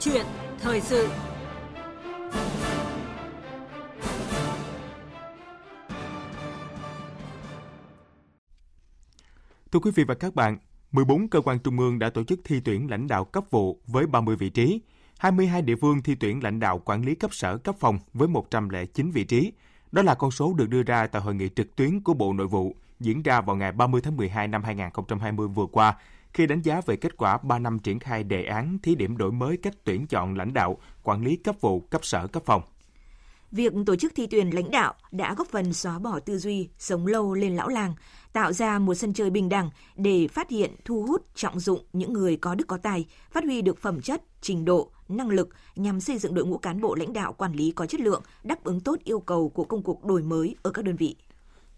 chuyện thời sự. Thưa quý vị và các bạn, 14 cơ quan trung ương đã tổ chức thi tuyển lãnh đạo cấp vụ với 30 vị trí, 22 địa phương thi tuyển lãnh đạo quản lý cấp sở cấp phòng với 109 vị trí. Đó là con số được đưa ra tại hội nghị trực tuyến của Bộ Nội vụ diễn ra vào ngày 30 tháng 12 năm 2020 vừa qua, khi đánh giá về kết quả 3 năm triển khai đề án thí điểm đổi mới cách tuyển chọn lãnh đạo, quản lý cấp vụ, cấp sở, cấp phòng. Việc tổ chức thi tuyển lãnh đạo đã góp phần xóa bỏ tư duy sống lâu lên lão làng, tạo ra một sân chơi bình đẳng để phát hiện, thu hút, trọng dụng những người có đức có tài, phát huy được phẩm chất, trình độ, năng lực nhằm xây dựng đội ngũ cán bộ lãnh đạo quản lý có chất lượng, đáp ứng tốt yêu cầu của công cuộc đổi mới ở các đơn vị.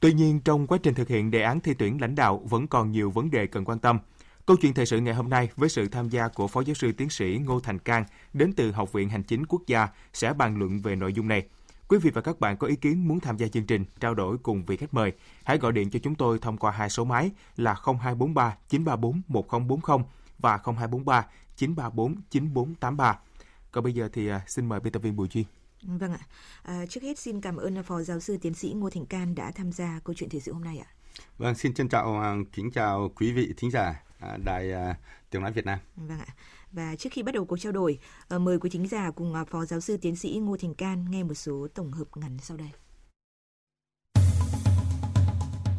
Tuy nhiên, trong quá trình thực hiện đề án thi tuyển lãnh đạo vẫn còn nhiều vấn đề cần quan tâm. Câu chuyện thời sự ngày hôm nay với sự tham gia của Phó Giáo sư Tiến sĩ Ngô Thành Cang đến từ Học viện Hành chính Quốc gia sẽ bàn luận về nội dung này. Quý vị và các bạn có ý kiến muốn tham gia chương trình, trao đổi cùng vị khách mời, hãy gọi điện cho chúng tôi thông qua hai số máy là 0243 934 1040 và 0243 934 9483. Còn bây giờ thì à, xin mời biên tập viên Bùi Chuyên. Vâng ạ. À, trước hết xin cảm ơn Phó Giáo sư Tiến sĩ Ngô Thành Can đã tham gia câu chuyện thời sự hôm nay ạ. Vâng, xin trân trọng à, kính chào quý vị thính giả à, Đài Tiếng Nói Việt Nam. Vâng ạ. Và trước khi bắt đầu cuộc trao đổi, mời quý thính giả cùng Phó Giáo sư Tiến sĩ Ngô Thành Can nghe một số tổng hợp ngắn sau đây.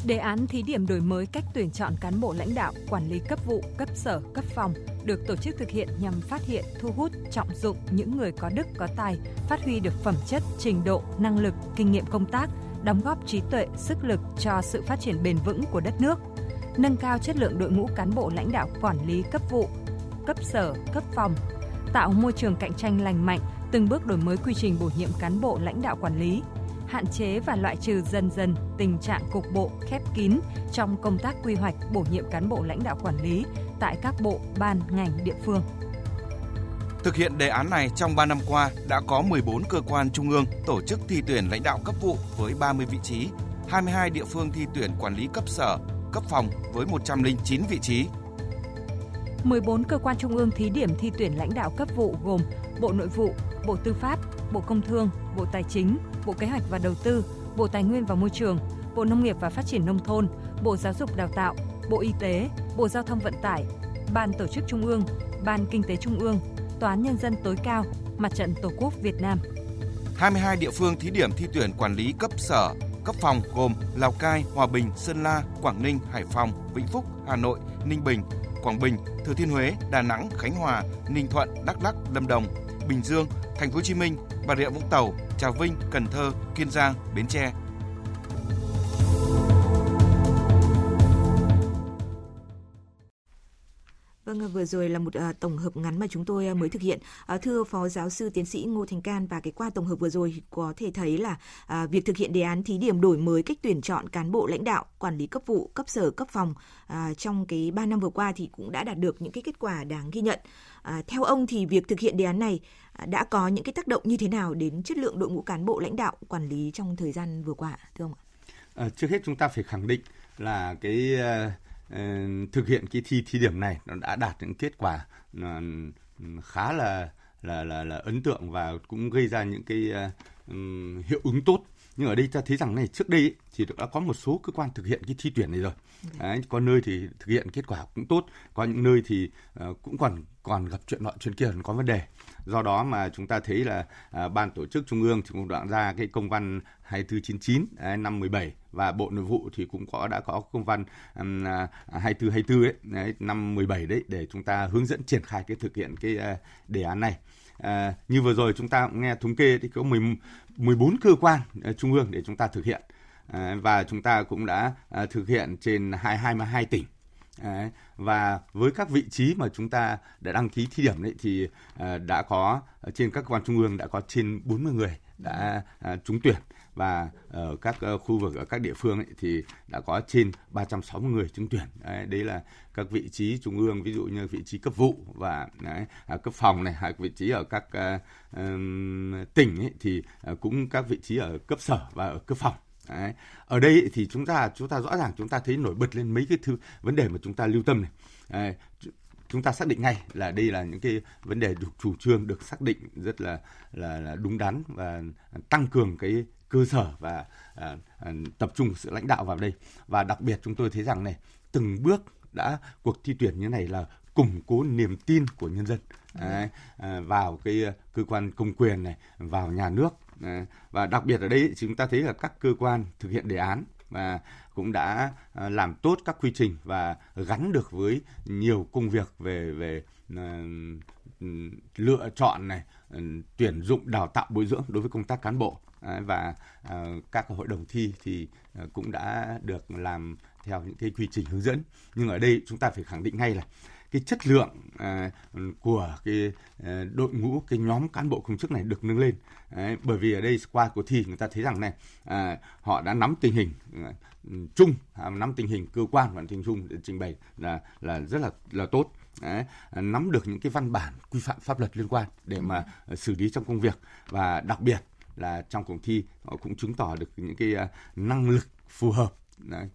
Đề án thí điểm đổi mới cách tuyển chọn cán bộ lãnh đạo, quản lý cấp vụ, cấp sở, cấp phòng được tổ chức thực hiện nhằm phát hiện, thu hút, trọng dụng những người có đức, có tài, phát huy được phẩm chất, trình độ, năng lực, kinh nghiệm công tác, đóng góp trí tuệ, sức lực cho sự phát triển bền vững của đất nước, nâng cao chất lượng đội ngũ cán bộ lãnh đạo quản lý cấp vụ, cấp sở, cấp phòng, tạo môi trường cạnh tranh lành mạnh, từng bước đổi mới quy trình bổ nhiệm cán bộ lãnh đạo quản lý, hạn chế và loại trừ dần dần tình trạng cục bộ, khép kín trong công tác quy hoạch bổ nhiệm cán bộ lãnh đạo quản lý tại các bộ, ban, ngành, địa phương. Thực hiện đề án này trong 3 năm qua đã có 14 cơ quan trung ương tổ chức thi tuyển lãnh đạo cấp vụ với 30 vị trí, 22 địa phương thi tuyển quản lý cấp sở, cấp phòng với 109 vị trí. 14 cơ quan trung ương thí điểm thi tuyển lãnh đạo cấp vụ gồm Bộ Nội vụ, Bộ Tư pháp, Bộ Công Thương, Bộ Tài chính, Bộ Kế hoạch và Đầu tư, Bộ Tài nguyên và Môi trường, Bộ Nông nghiệp và Phát triển Nông thôn, Bộ Giáo dục Đào tạo, Bộ Y tế, Bộ Giao thông Vận tải, Ban Tổ chức Trung ương, Ban Kinh tế Trung ương, Tòa án Nhân dân tối cao, Mặt trận Tổ quốc Việt Nam. 22 địa phương thí điểm thi tuyển quản lý cấp sở, cấp phòng gồm Lào Cai, Hòa Bình, Sơn La, Quảng Ninh, Hải Phòng, Vĩnh Phúc, Hà Nội, Ninh Bình, Quảng Bình, Thừa Thiên Huế, Đà Nẵng, Khánh Hòa, Ninh Thuận, Đắk Lắk, Lâm Đồng, Bình Dương, Thành phố Hồ Chí Minh, Bà Rịa Vũng Tàu, Trà Vinh, Cần Thơ, Kiên Giang, Bến Tre. Vừa rồi là một uh, tổng hợp ngắn mà chúng tôi ờ, mới thực hiện. Uh, thưa Phó Giáo sư Tiến sĩ Ngô Thành Can và cái qua tổng hợp vừa rồi có thể thấy là uh, việc thực hiện đề án thí điểm đổi mới cách tuyển chọn cán bộ lãnh đạo, quản lý cấp vụ, cấp sở, cấp phòng uh, trong cái 3 năm vừa qua thì cũng đã đạt được những cái kết quả đáng ghi nhận. Uh, theo ông thì việc thực hiện đề án này đã có những cái tác động như thế nào đến chất lượng đội ngũ cán bộ lãnh đạo quản lý trong thời gian vừa qua thưa ông ạ? À, trước hết chúng ta phải khẳng định là cái uh thực hiện cái thi thi điểm này nó đã đạt những kết quả khá là là là là ấn tượng và cũng gây ra những cái uh, hiệu ứng tốt. Nhưng ở đây ta thấy rằng này trước đây ấy, thì đã có một số cơ quan thực hiện cái thi tuyển này rồi. Đấy, có nơi thì thực hiện kết quả cũng tốt có những nơi thì uh, cũng còn còn gặp chuyện nọ chuyện kia còn có vấn đề. Do đó mà chúng ta thấy là à, ban tổ chức trung ương thì cũng đoạn ra cái công văn 2499 đấy, năm 17 và bộ nội vụ thì cũng có đã có công văn um, 2424 đấy, đấy năm 17 đấy để chúng ta hướng dẫn triển khai cái thực hiện cái uh, đề án này. À, như vừa rồi chúng ta cũng nghe thống kê thì có 10, 14 cơ quan uh, trung ương để chúng ta thực hiện. À, và chúng ta cũng đã uh, thực hiện trên 2, 22 tỉnh. Đấy. Và với các vị trí mà chúng ta đã đăng ký thí điểm đấy thì uh, đã có ờ, trên các cơ quan trung ương đã có trên 40 người đã uh, trúng tuyển và ở các uh, khu vực ở các địa phương ấy, thì đã có trên 360 người trúng tuyển. Đấy, đấy là các vị trí trung ương ví dụ như vị trí cấp vụ và đấy, à, cấp phòng này, hay vị trí ở các uh, um, tỉnh ấy, thì uh, cũng các vị trí ở cấp sở và ở cấp phòng. Đấy. Ở đây thì chúng ta chúng ta rõ ràng chúng ta thấy nổi bật lên mấy cái thứ vấn đề mà chúng ta lưu tâm này. Đấy. chúng ta xác định ngay là đây là những cái vấn đề được chủ trương được xác định rất là là, là đúng đắn và tăng cường cái cơ sở và à, à, tập trung sự lãnh đạo vào đây và đặc biệt chúng tôi thấy rằng này từng bước đã cuộc thi tuyển như này là củng cố niềm tin của nhân dân. Đấy, à, vào cái cơ quan công quyền này vào nhà nước Đấy, và đặc biệt ở đây chúng ta thấy là các cơ quan thực hiện đề án và cũng đã à, làm tốt các quy trình và gắn được với nhiều công việc về về uh, lựa chọn này tuyển dụng đào tạo bồi dưỡng đối với công tác cán bộ. Và các hội đồng thi thì cũng đã được làm theo những cái quy trình hướng dẫn. Nhưng ở đây chúng ta phải khẳng định ngay là cái chất lượng à, của cái à, đội ngũ cái nhóm cán bộ công chức này được nâng lên. Đấy, bởi vì ở đây qua cuộc thi người ta thấy rằng này à, họ đã nắm tình hình à, chung à, nắm tình hình cơ quan và tình chung để trình bày là là rất là là tốt. Đấy, nắm được những cái văn bản quy phạm pháp luật liên quan để mà xử lý trong công việc. Và đặc biệt là trong cuộc thi họ cũng chứng tỏ được những cái à, năng lực phù hợp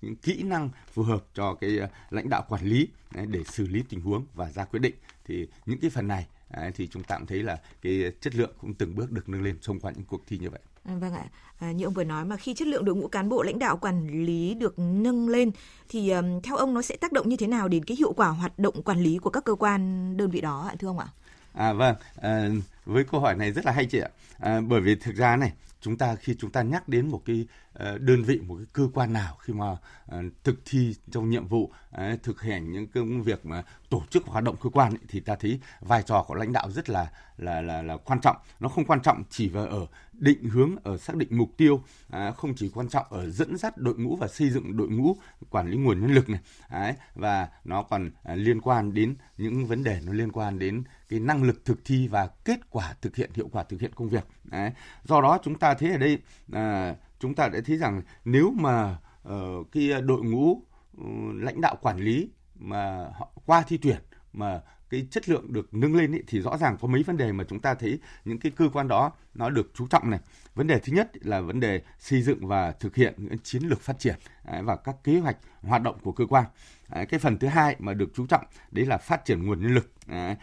những kỹ năng phù hợp cho cái lãnh đạo quản lý để xử lý tình huống và ra quyết định thì những cái phần này thì chúng ta cũng thấy là cái chất lượng cũng từng bước được nâng lên thông qua những cuộc thi như vậy. À, vâng ạ, à, như ông vừa nói mà khi chất lượng đội ngũ cán bộ lãnh đạo quản lý được nâng lên thì um, theo ông nó sẽ tác động như thế nào đến cái hiệu quả hoạt động quản lý của các cơ quan đơn vị đó ạ thưa ông ạ? À vâng, à, với câu hỏi này rất là hay chị ạ. À, bởi vì thực ra này chúng ta khi chúng ta nhắc đến một cái Ờ, đơn vị một cái cơ quan nào khi mà ờ, thực thi trong nhiệm vụ ờ, thực hiện những công việc mà tổ chức hoạt động cơ quan ấy, thì ta thấy vai trò của lãnh đạo rất là là là là quan trọng nó không quan trọng chỉ vào ở định hướng ở xác định mục tiêu à, không chỉ quan trọng ở dẫn dắt đội ngũ và xây dựng đội ngũ quản lý nguồn nhân lực này đấy, và nó còn à, liên quan đến những vấn đề nó liên quan đến cái năng lực thực thi và kết quả thực hiện hiệu quả thực hiện công việc đấy. do đó chúng ta thấy ở đây à, chúng ta đã thấy rằng nếu mà uh, cái đội ngũ uh, lãnh đạo quản lý mà họ qua thi tuyển mà cái chất lượng được nâng lên ý, thì rõ ràng có mấy vấn đề mà chúng ta thấy những cái cơ quan đó nó được chú trọng này. Vấn đề thứ nhất là vấn đề xây dựng và thực hiện những chiến lược phát triển à, và các kế hoạch hoạt động của cơ quan. À, cái phần thứ hai mà được chú trọng đấy là phát triển nguồn nhân lực, à,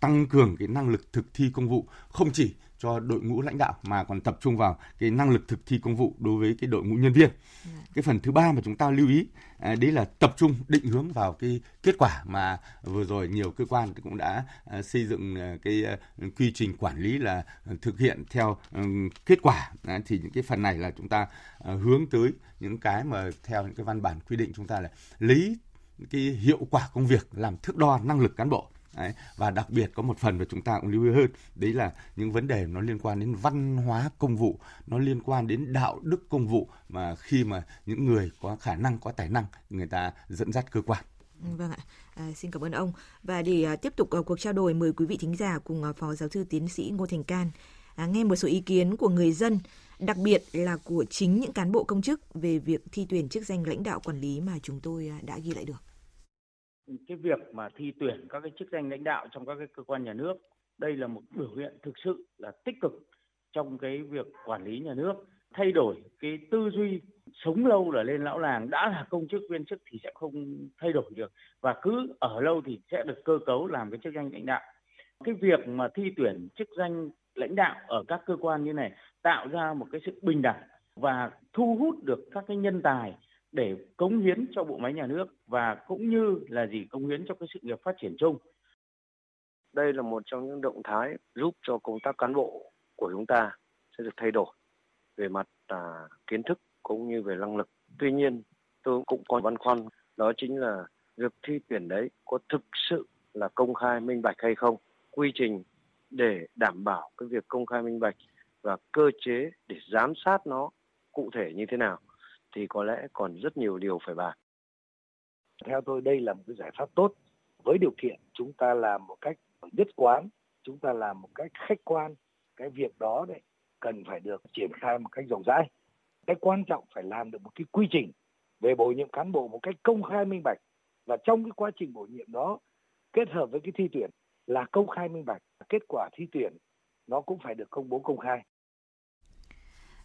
tăng cường cái năng lực thực thi công vụ không chỉ cho đội ngũ lãnh đạo mà còn tập trung vào cái năng lực thực thi công vụ đối với cái đội ngũ nhân viên. Ừ. Cái phần thứ ba mà chúng ta lưu ý à, đấy là tập trung định hướng vào cái kết quả mà vừa rồi nhiều cơ quan cũng đã à, xây dựng à, cái quy trình quản lý là thực hiện theo kết quả thì những cái phần này là chúng ta hướng tới những cái mà theo những cái văn bản quy định chúng ta là lấy cái hiệu quả công việc làm thước đo năng lực cán bộ Đấy. Và đặc biệt có một phần mà chúng ta cũng lưu ý hơn, đấy là những vấn đề nó liên quan đến văn hóa công vụ, nó liên quan đến đạo đức công vụ mà khi mà những người có khả năng, có tài năng, người ta dẫn dắt cơ quan. Ừ, vâng ạ, à, xin cảm ơn ông. Và để à, tiếp tục à, cuộc trao đổi, mời quý vị thính giả cùng à, Phó Giáo sư Tiến sĩ Ngô Thành Can à, nghe một số ý kiến của người dân, đặc biệt là của chính những cán bộ công chức về việc thi tuyển chức danh lãnh đạo quản lý mà chúng tôi à, đã ghi lại được cái việc mà thi tuyển các cái chức danh lãnh đạo trong các cái cơ quan nhà nước, đây là một biểu hiện thực sự là tích cực trong cái việc quản lý nhà nước. Thay đổi cái tư duy sống lâu là lên lão làng, đã là công chức viên chức thì sẽ không thay đổi được. Và cứ ở lâu thì sẽ được cơ cấu làm cái chức danh lãnh đạo. Cái việc mà thi tuyển chức danh lãnh đạo ở các cơ quan như này tạo ra một cái sự bình đẳng và thu hút được các cái nhân tài để cống hiến cho bộ máy nhà nước và cũng như là gì cống hiến cho cái sự nghiệp phát triển chung. Đây là một trong những động thái giúp cho công tác cán bộ của chúng ta sẽ được thay đổi về mặt à, kiến thức cũng như về năng lực. Tuy nhiên, tôi cũng có băn khoăn đó chính là việc thi tuyển đấy có thực sự là công khai minh bạch hay không, quy trình để đảm bảo cái việc công khai minh bạch và cơ chế để giám sát nó cụ thể như thế nào thì có lẽ còn rất nhiều điều phải bàn. Theo tôi đây là một cái giải pháp tốt với điều kiện chúng ta làm một cách nhất quán, chúng ta làm một cách khách quan. Cái việc đó đấy cần phải được triển khai một cách rộng rãi. Cái quan trọng phải làm được một cái quy trình về bổ nhiệm cán bộ một cách công khai minh bạch và trong cái quá trình bổ nhiệm đó kết hợp với cái thi tuyển là công khai minh bạch kết quả thi tuyển nó cũng phải được công bố công khai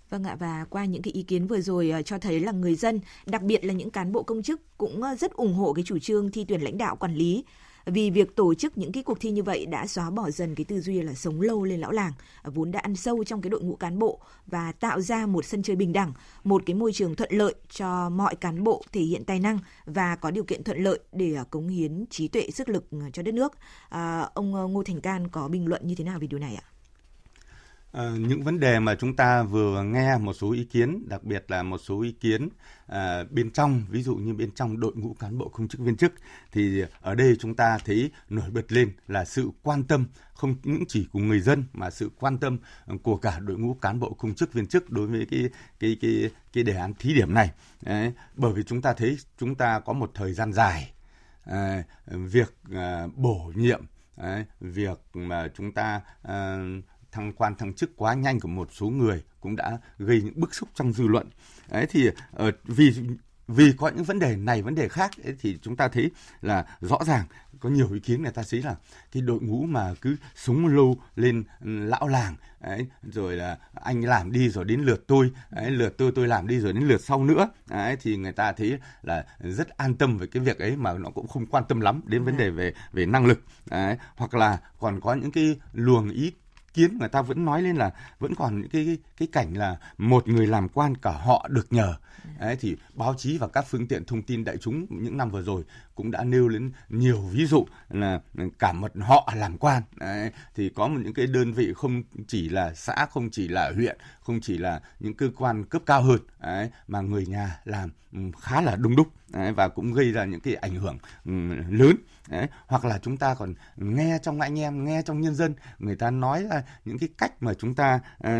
Vâng ạ và qua những cái ý kiến vừa rồi ờ, cho thấy là người dân, đặc biệt là những cán bộ công chức cũng ờ, rất ủng hộ cái chủ trương thi tuyển lãnh đạo quản lý vì việc tổ chức những cái cuộc thi như vậy đã xóa bỏ dần cái tư duy là sống lâu lên lão làng ờ, vốn đã ăn sâu trong cái đội ngũ cán bộ và tạo ra một sân chơi bình đẳng, một cái môi trường thuận lợi cho mọi cán bộ thể hiện tài năng và có điều kiện thuận lợi để cống hiến trí tuệ sức lực cho đất nước. À, ông Ngô Thành Can có bình luận như thế nào về điều này ạ? À, những vấn đề mà chúng ta vừa nghe một số ý kiến, đặc biệt là một số ý kiến à, bên trong, ví dụ như bên trong đội ngũ cán bộ công chức viên chức, thì ở đây chúng ta thấy nổi bật lên là sự quan tâm không những chỉ của người dân mà sự quan tâm của cả đội ngũ cán bộ công chức viên chức đối với cái cái cái cái đề án thí điểm này. Đấy, bởi vì chúng ta thấy chúng ta có một thời gian dài à, việc à, bổ nhiệm, Đấy, việc mà chúng ta à, thăng quan thăng chức quá nhanh của một số người cũng đã gây những bức xúc trong dư luận. Đấy thì uh, vì vì có những vấn đề này vấn đề khác ấy, thì chúng ta thấy là rõ ràng có nhiều ý kiến người ta thấy là cái đội ngũ mà cứ sống lâu lên lão làng ấy, rồi là anh làm đi rồi đến lượt tôi ấy, lượt tôi tôi làm đi rồi đến lượt sau nữa ấy, thì người ta thấy là rất an tâm về cái việc ấy mà nó cũng không quan tâm lắm đến vấn đề về về năng lực ấy, hoặc là còn có những cái luồng ý kiến người ta vẫn nói lên là vẫn còn những cái cái cảnh là một người làm quan cả họ được nhờ. Đấy, thì báo chí và các phương tiện thông tin đại chúng những năm vừa rồi cũng đã nêu lên nhiều ví dụ là cả một họ làm quan. Đấy, thì có một những cái đơn vị không chỉ là xã không chỉ là huyện không chỉ là những cơ quan cấp cao hơn Đấy, mà người nhà làm khá là đông đúc Đấy, và cũng gây ra những cái ảnh hưởng lớn Đấy, hoặc là chúng ta còn nghe trong anh em nghe trong nhân dân người ta nói ra những cái cách mà chúng ta uh,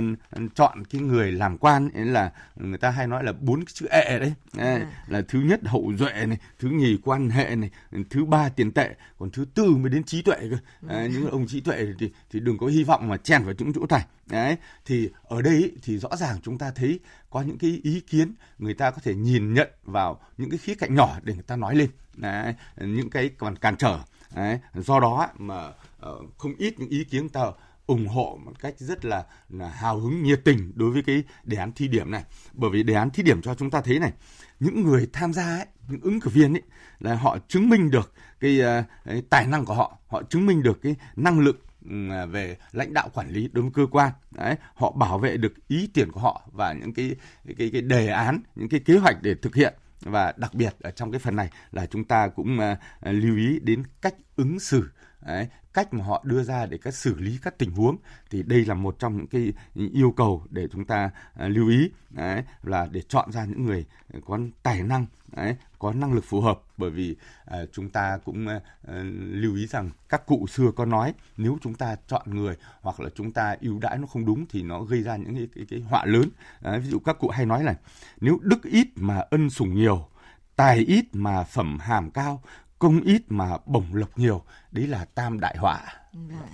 chọn cái người làm quan ấy là người ta hay nói là bốn cái chữ ệ đấy. Đấy à. là thứ nhất hậu duệ này thứ nhì quan hệ này thứ ba tiền tệ còn thứ tư mới đến trí tuệ cơ. Đấy, những ông trí tuệ thì thì đừng có hy vọng mà chen vào những chỗ này đấy thì ở đây thì rõ ràng chúng ta thấy có những cái ý kiến người ta có thể nhìn nhận vào những cái khía cạnh nhỏ để người ta nói lên. Đấy, những cái còn cản trở. Đấy, do đó mà uh, không ít những ý kiến ta ủng hộ một cách rất là, là hào hứng nhiệt tình đối với cái đề án thi điểm này. Bởi vì đề án thi điểm cho chúng ta thấy này những người tham gia ấy, những ứng cử viên ấy là họ chứng minh được cái, ờ, cái tài năng của họ họ chứng minh được cái năng lực ừ, à, về lãnh đạo quản lý đối với cơ quan. Đấy họ bảo vệ được ý tiền của họ và những cái cái cái đề án những cái kế hoạch để thực hiện. Và đặc biệt ở trong cái phần này là chúng ta cũng uh, lưu ý đến cách ứng xử. Đấy, cách mà họ đưa ra để cách xử lý các tình huống thì đây là một trong những cái yêu cầu để chúng ta à, lưu ý đấy, là để chọn ra những người có tài năng đấy, có năng lực phù hợp. Bởi vì à, chúng ta cũng à, à, lưu ý rằng các cụ xưa có nói nếu chúng ta chọn người hoặc là chúng ta ưu đãi nó không đúng thì nó gây ra những cái, cái, cái họa lớn. Đấy, ví dụ các cụ hay nói là nếu đức ít mà ân sủng nhiều tài ít mà phẩm hàm cao công ít mà bổng lộc nhiều đấy là tam đại họa dạ.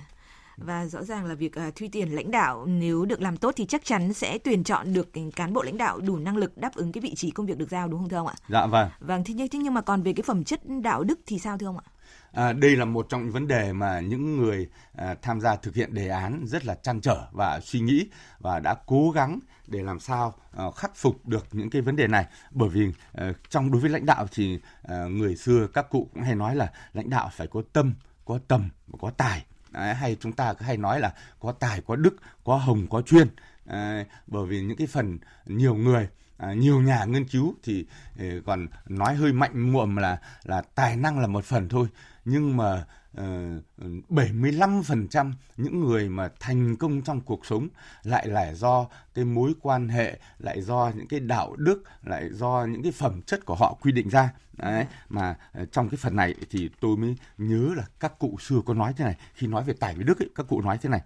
và rõ ràng là việc uh, thuy tuyển lãnh đạo nếu được làm tốt thì chắc chắn sẽ tuyển chọn được cán bộ lãnh đạo đủ năng lực đáp ứng cái vị trí công việc được giao đúng không thưa ông ạ? Dạ vâng. Vâng thế nhưng, thế nhưng mà còn về cái phẩm chất đạo đức thì sao thưa ông ạ? À, đây là một trong những vấn đề mà những người à, tham gia thực hiện đề án rất là chăn trở và suy nghĩ và đã cố gắng để làm sao à, khắc phục được những cái vấn đề này. Bởi vì à, trong đối với lãnh đạo thì à, người xưa các cụ cũng hay nói là lãnh đạo phải có tâm có tầm và có tài. Đấy, hay chúng ta hay nói là có tài có đức có hồng có chuyên. À, bởi vì những cái phần nhiều người à, nhiều nhà nghiên cứu thì ờ, còn nói hơi mạnh muộm là là tài năng là một phần thôi nhưng mà ờ, uh, 75% những người mà thành công trong cuộc sống lại là do cái mối quan hệ, lại do những cái đạo đức, lại do những cái phẩm chất của họ quy định ra. Đấy, mà ờ, trong cái phần này thì tôi mới nhớ là các cụ xưa có nói thế này, khi nói về tài với đức ấy, các cụ nói thế này.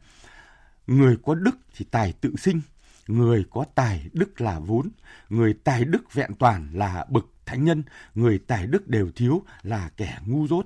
Người có đức thì tài tự sinh, người có tài đức là vốn, người tài đức vẹn toàn là bậc thánh nhân, người tài đức đều thiếu là kẻ ngu dốt.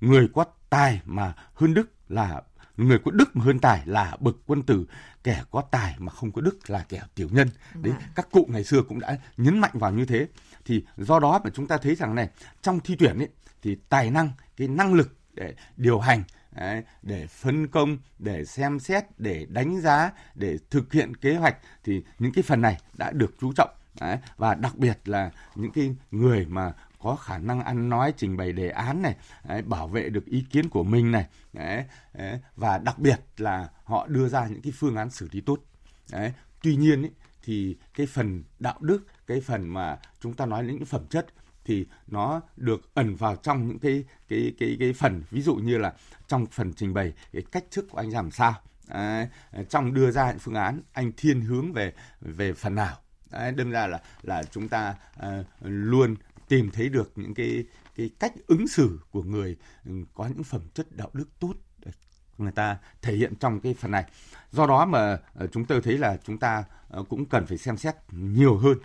Người có tài mà hơn đức là người có đức mà hơn tài là bậc quân tử kẻ có tài mà không có đức là kẻ tiểu nhân. Đấy à. các cụ ngày xưa cũng đã nhấn mạnh vào như thế. Thì do đó mà chúng ta thấy rằng này trong thi tuyển ấy thì tài năng cái năng lực để điều hành Đấy, để phân công, để xem xét, để đánh giá, để thực hiện kế hoạch thì những cái phần này đã được chú trọng Đấy, và đặc biệt là những cái người mà có khả năng ăn nói trình bày đề án này đấy, bảo vệ được ý kiến của mình này đấy, đấy, và đặc biệt là họ đưa ra những cái phương án xử lý tốt đấy. tuy nhiên ý, thì cái phần đạo đức cái phần mà chúng ta nói đến những phẩm chất thì nó được ẩn vào trong những cái cái cái cái phần ví dụ như là trong phần trình bày cái cách thức của anh làm sao. À, trong đưa ra những phương án anh thiên hướng về về phần nào. Đấy, đâm ra là là chúng ta à, luôn tìm thấy được những cái cái cách ứng xử của người ừ, có những phẩm chất đạo đức tốt người ta thể hiện trong cái phần này. Do đó mà ờ, chúng tôi thấy là chúng ta ờ, cũng cần phải xem xét nhiều hơn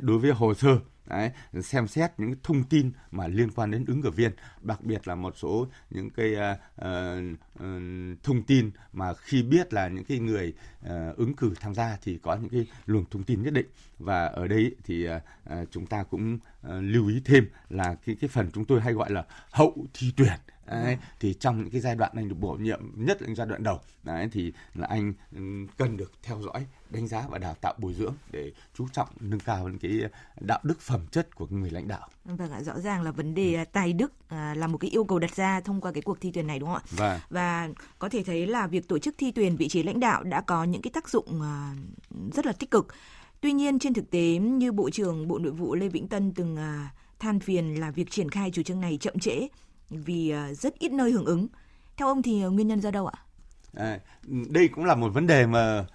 đối với hồ sơ. Đấy, xem xét những thông tin mà liên quan đến ứng cử viên, đặc biệt là một số những cái uh, uh, thông tin mà khi biết là những cái người uh, ứng cử tham gia thì có những cái luồng thông tin nhất định. Và ở đây thì uh, chúng ta cũng uh, lưu ý thêm là cái cái phần chúng tôi hay gọi là hậu thi tuyển. Đấy, thì trong những cái giai đoạn anh được bổ nhiệm nhất là giai đoạn đầu đấy, thì là anh cần được theo dõi đánh giá và đào tạo bồi dưỡng để chú trọng nâng cao những cái đạo đức phẩm chất của người lãnh đạo. Vâng ạ, rõ ràng là vấn đề ừ. tài đức à, là một cái yêu cầu đặt ra thông qua cái cuộc thi tuyển này đúng không ạ? Vâng. Và có thể thấy là việc tổ chức thi tuyển vị trí lãnh đạo đã có những cái tác dụng à, rất là tích cực. Tuy nhiên trên thực tế như Bộ trưởng Bộ Nội vụ Lê Vĩnh Tân từng à, than phiền là việc triển khai chủ trương này chậm trễ vì ờ, rất ít nơi hưởng ứng. Theo ông thì ờ, nguyên nhân do đâu ạ? À, đây cũng là một vấn đề mà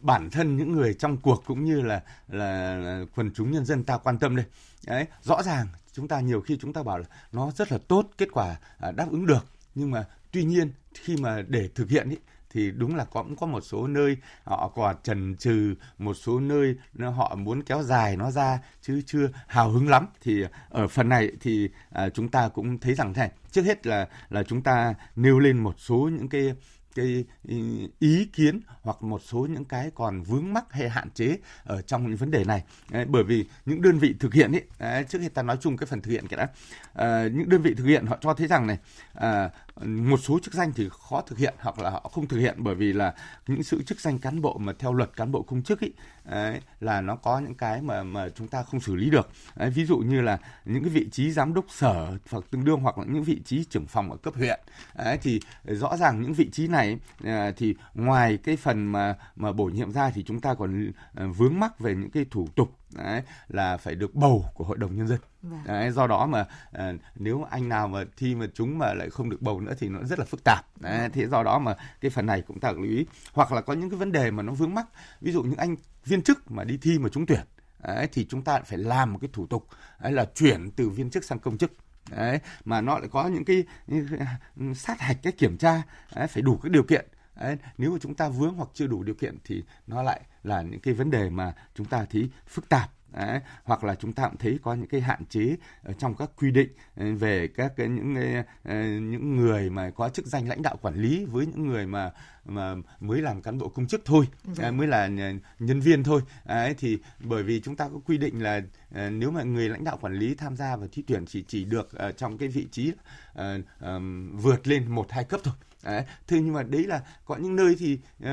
bản thân những người trong cuộc cũng như là là, là quần chúng nhân dân ta quan tâm đây. Đấy, rõ ràng chúng ta nhiều khi chúng ta bảo là nó rất là tốt, kết quả à, đáp ứng được, nhưng mà tuy nhiên khi mà để thực hiện ý, thì đúng là cũng có một số nơi họ còn trần trừ một số nơi họ muốn kéo dài nó ra chứ chưa hào hứng lắm. Thì ở phần này thì à, chúng ta cũng thấy rằng thế này trước hết là là chúng ta nêu lên một số những cái cái ý kiến hoặc một số những cái còn vướng mắc hay hạn chế ở trong những vấn đề này. Đấy, bởi vì những đơn vị thực hiện ấy đấy, trước khi ta nói chung cái phần thực hiện cái đã. À, những đơn vị thực hiện họ cho thấy rằng này à, một số chức danh thì khó thực hiện hoặc là họ không thực hiện bởi vì là những sự chức danh cán bộ mà theo luật cán bộ công chức ấy là nó có những cái mà mà chúng ta không xử lý được. Ấy, ví dụ như là những cái vị trí giám đốc sở hoặc tương đương hoặc là những vị trí trưởng phòng ở cấp huyện ấy, thì rõ ràng những vị trí này ấy, thì ngoài cái phần mà mà bổ nhiệm ra thì chúng ta còn à, vướng mắc về những cái thủ tục đấy, là phải được bầu của hội đồng nhân dân. Vâng. đấy, do đó mà à, nếu anh nào mà thi mà chúng mà lại không được bầu nữa thì nó rất là phức tạp. Đấy, vâng. thế do đó mà cái phần này cũng ta lưu ý. Hoặc là có những cái vấn đề mà nó vướng mắc ví dụ những anh viên chức mà đi thi mà trúng tuyển đấy, thì chúng ta phải làm một cái thủ tục đấy là chuyển từ viên chức sang công chức. Đấy mà nó lại có những cái, những cái sát hạch cái kiểm tra đấy, phải đủ các điều kiện đấy, nếu mà chúng ta vướng hoặc chưa đủ điều kiện thì nó lại là những cái vấn đề mà chúng ta thấy phức tạp. Đấy, hoặc là chúng ta cũng thấy có những cái hạn chế ở trong các quy định ờ, về các cái những ờ, những người mà có chức danh lãnh đạo quản lý với những người mà mà mới làm cán bộ công chức thôi. Dạ. mới là nhân viên thôi. Đấy, thì bởi vì chúng ta có quy định là ờ, nếu mà người lãnh đạo quản lý tham gia vào thi tuyển chỉ chỉ được trong cái vị trí uh, um, vượt lên một hai cấp thôi Đấy. Thế nhưng mà đấy là có những nơi thì uh,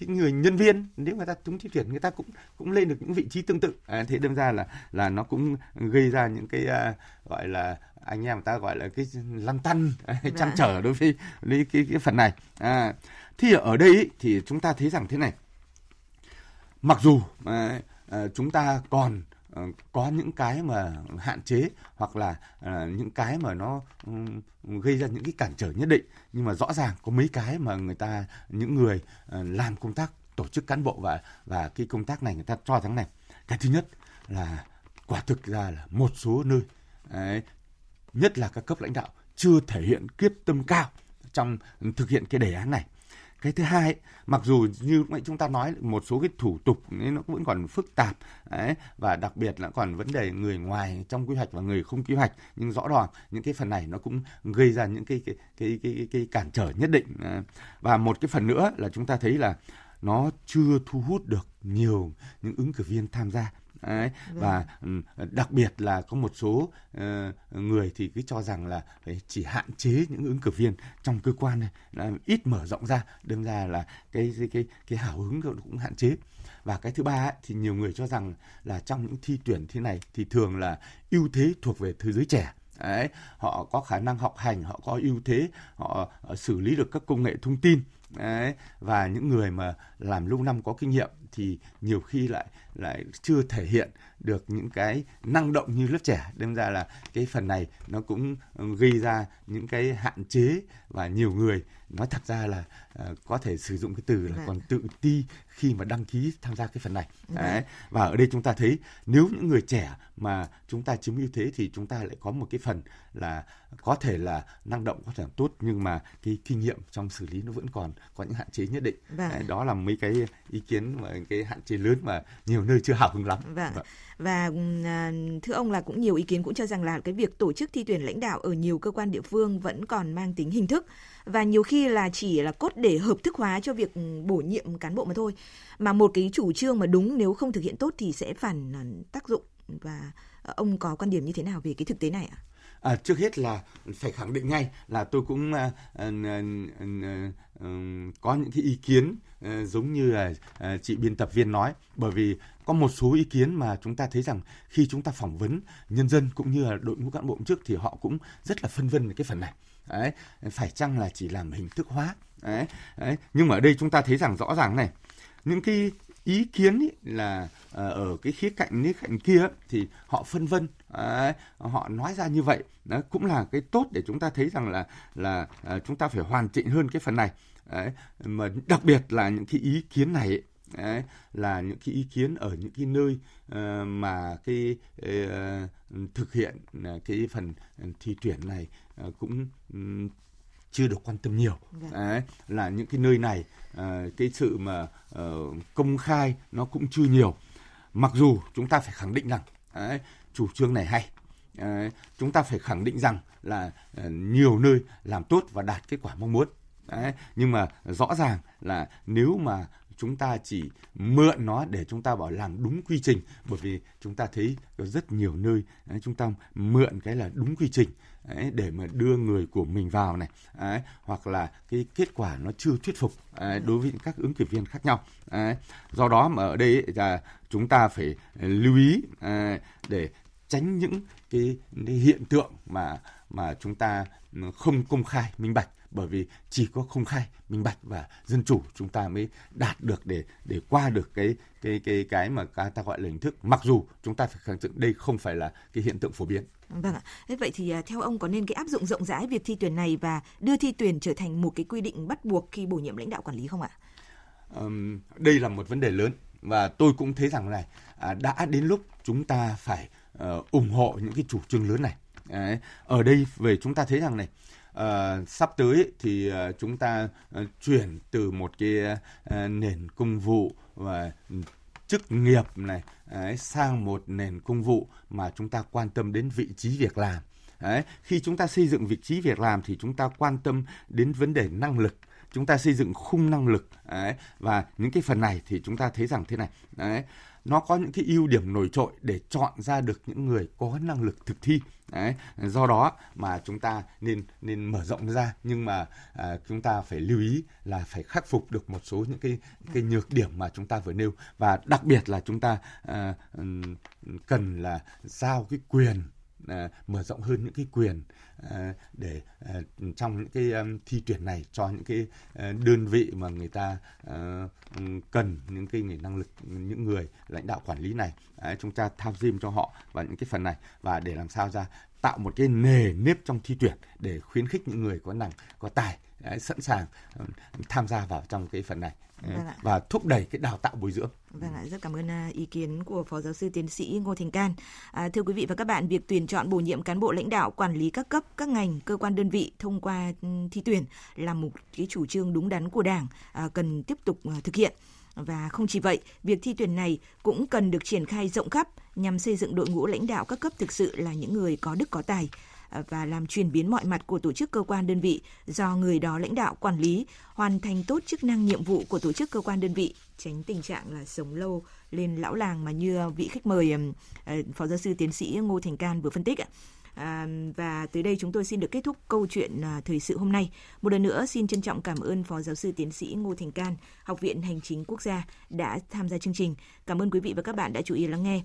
cái người nhân viên nếu người ta trúng thi tuyển người ta cũng cũng lên được những vị trí tương tự. À, thế đâm ra là là nó cũng gây ra những cái uh, gọi là anh em người ta gọi là cái lăn tăn chăn trở đối với cái, cái, cái phần này. À, thì ở đây ý, thì chúng ta thấy rằng thế này. Mặc dù uh, uh, chúng ta còn Ờ, Ờ, có những cái mà hạn chế hoặc là ờ, những cái mà nó ừ, gây ra những cái cản trở nhất định. Nhưng mà rõ ràng có mấy cái mà người ta những người ờ, làm công tác tổ chức cán bộ và và cái công tác này người ta cho rằng này. Cái thứ nhất là quả thực ra là một số nơi ấy, nhất là các cấp lãnh đạo chưa thể hiện quyết tâm cao trong thực hiện cái đề án này cái thứ hai mặc dù như chúng ta nói một số cái thủ tục ấy nó vẫn còn phức tạp ấy, và đặc biệt là còn vấn đề người ngoài trong quy hoạch và người không quy hoạch. Nhưng rõ ràng những cái phần này nó cũng gây ra những cái cái cái cái, cái, cái cản trở nhất định à. và một cái phần nữa là chúng ta thấy là nó chưa thu hút được nhiều những ứng cử viên tham gia Đấy. Vâng. Và đặc biệt là có một số uh, người thì cứ cho rằng là phải chỉ hạn chế những ứng cử viên trong cơ quan này là ít mở rộng ra, đâm ra là cái cái cái, cái hào hứng cũng hạn chế và cái thứ ba ấy, thì nhiều người cho rằng là trong những thi tuyển thế này thì thường là ưu thế thuộc về thế giới trẻ Đấy, họ có khả năng học hành, họ có ưu thế, họ, họ xử lý được các công nghệ thông tin. Đấy, và những người mà làm lâu năm có kinh nghiệm thì nhiều khi lại lại chưa thể hiện được những cái năng động như lớp trẻ đâm ra là cái phần này nó cũng gây ra những cái hạn chế và nhiều người nói thật ra là uh, có thể sử dụng cái từ là vâng. còn tự ti khi mà đăng ký tham gia cái phần này vâng. Đấy. và ở đây chúng ta thấy nếu những người trẻ mà chúng ta chiếm ưu thế thì chúng ta lại có một cái phần là có thể là năng động có thể làm tốt nhưng mà cái kinh nghiệm trong xử lý nó vẫn còn có những hạn chế nhất định vâng. Đấy, đó là mấy cái ý kiến mà cái hạn chế lớn mà nhiều nơi chưa hào hứng lắm vâng. vâng. và à, thưa ông là cũng nhiều ý kiến cũng cho rằng là cái việc tổ chức thi tuyển lãnh đạo ở nhiều cơ quan địa phương vẫn còn mang tính hình thức và nhiều khi là chỉ là cốt để hợp thức hóa cho việc bổ nhiệm cán bộ mà thôi mà một cái chủ trương mà đúng nếu không thực hiện tốt thì sẽ phản à, tác dụng và ông có quan điểm như thế nào về cái thực tế này ạ? À, À, trước hết là phải khẳng định ngay là tôi cũng à, à, à, à, ừ, có những cái ý kiến à, giống như là à, chị biên tập viên nói. Bởi vì có một số ý kiến mà chúng ta thấy rằng khi chúng ta phỏng vấn nhân dân cũng như là đội ngũ cán bộ trước thì họ cũng rất là phân vân về cái phần này. Đấy phải chăng là chỉ làm hình thức hóa? Đấy, đấy. Nhưng mà ở đây chúng ta thấy rằng rõ ràng này những cái ý kiến ý là à, ở cái khía cạnh khía cạnh kia thì họ phân vân đấy, họ nói ra như vậy đó cũng là cái tốt để chúng ta thấy rằng là là uh, chúng ta phải hoàn chỉnh hơn cái phần này. Đấy, mà đặc biệt là những cái ý kiến này ấy, Đấy, là những cái ý kiến ở những cái nơi uh, mà cái uh, thực hiện uh, cái phần thi tuyển này uh, cũng um, chưa được quan tâm nhiều. Dạ. Đấy, là những cái nơi này uh, cái sự mà uh, công khai nó cũng chưa nhiều. Mặc dù chúng ta phải khẳng định rằng đấy, chủ trương này hay. Ờ, chúng ta phải khẳng định rằng là ờ, nhiều nơi làm tốt và đạt kết quả mong muốn. Đấy, nhưng mà rõ ràng là nếu mà chúng ta chỉ mượn nó để chúng ta bảo làm đúng quy trình bởi vì chúng ta thấy có rất nhiều nơi chúng ta mượn cái là đúng quy trình để mà đưa người của mình vào này hoặc là cái kết quả nó chưa thuyết phục đối với các ứng cử viên khác nhau do đó mà ở đây là chúng ta phải ờ, lưu ý để tránh những cái, cái hiện tượng mà mà chúng ta không công khai minh bạch bởi vì chỉ có công khai minh bạch và dân chủ chúng ta mới đạt được để để qua được cái cái cái cái mà ta gọi là hình thức mặc dù chúng ta phải khẳng định đây không phải là cái hiện tượng phổ biến Vâng ạ. Thế vậy thì à, theo ông có nên cái áp dụng rộng rãi việc thi tuyển này và đưa thi tuyển trở thành một cái quy định bắt buộc khi bổ nhiệm lãnh đạo quản lý không ạ? Um, đây là một vấn đề lớn và tôi cũng thấy rằng này à, đã đến lúc chúng ta phải uh, ủng hộ những cái chủ trương lớn này. Đấy. Ở đây về chúng ta thấy rằng này uh, sắp tới thì uh, chúng ta uh, chuyển từ một cái uh, nền công vụ và chức nghiệp này đấy, sang một nền công vụ mà chúng ta quan tâm đến vị trí việc làm. Đấy, khi chúng ta xây dựng vị trí việc làm thì chúng ta quan tâm đến vấn đề năng lực chúng ta xây dựng khung năng lực đấy, và những cái phần này thì chúng ta thấy rằng thế này đấy nó có những cái ưu điểm nổi trội để chọn ra được những người có năng lực thực thi đấy. Do đó mà chúng ta nên nên mở rộng ra nhưng mà à, chúng ta phải lưu ý là phải khắc phục được một số những cái cái nhược điểm mà chúng ta vừa nêu. Và đặc biệt là chúng ta à, cần là giao cái quyền à, mở rộng hơn những cái quyền à, để à, trong những cái um, thi tuyển này cho những cái à, đơn vị mà người ta à, cần những cái người năng lực những người lãnh đạo quản lý này. Chúng ta tham gym cho họ và những cái phần này và để làm sao ra tạo một cái nề nếp trong thi tuyển để khuyến khích những người có năng có tài sẵn sàng tham gia vào trong cái phần này vâng và thúc đẩy cái đào tạo bồi dưỡng. Vâng ạ, rất cảm ơn à, ý kiến của Phó Giáo sư Tiến sĩ Ngô Thành Can. À, thưa quý vị và các bạn, việc tuyển chọn bổ nhiệm cán bộ lãnh đạo quản lý các cấp, các ngành, cơ quan đơn vị thông qua thi tuyển là một cái chủ trương đúng đắn của Đảng à, cần tiếp tục à, thực hiện. Và không chỉ vậy, việc thi tuyển này cũng cần được triển khai rộng khắp nhằm xây dựng đội ngũ lãnh đạo các cấp thực sự là những người có đức có tài. À, và làm chuyển biến mọi mặt của tổ chức cơ quan đơn vị do người đó lãnh đạo quản lý, hoàn thành tốt chức năng nhiệm vụ của tổ chức cơ quan đơn vị, tránh tình trạng là sống lâu lên lão làng mà như vị khách mời à, phó giáo sư tiến sĩ Ngô Thành Can vừa phân tích ạ. À, và tới đây chúng tôi xin được kết thúc câu chuyện à, thời sự hôm nay. Một lần nữa xin trân trọng cảm ơn Phó Giáo sư Tiến sĩ Ngô Thành Can, Học viện Hành chính Quốc gia đã tham gia chương trình. Cảm ơn quý vị và các bạn đã chú ý lắng nghe.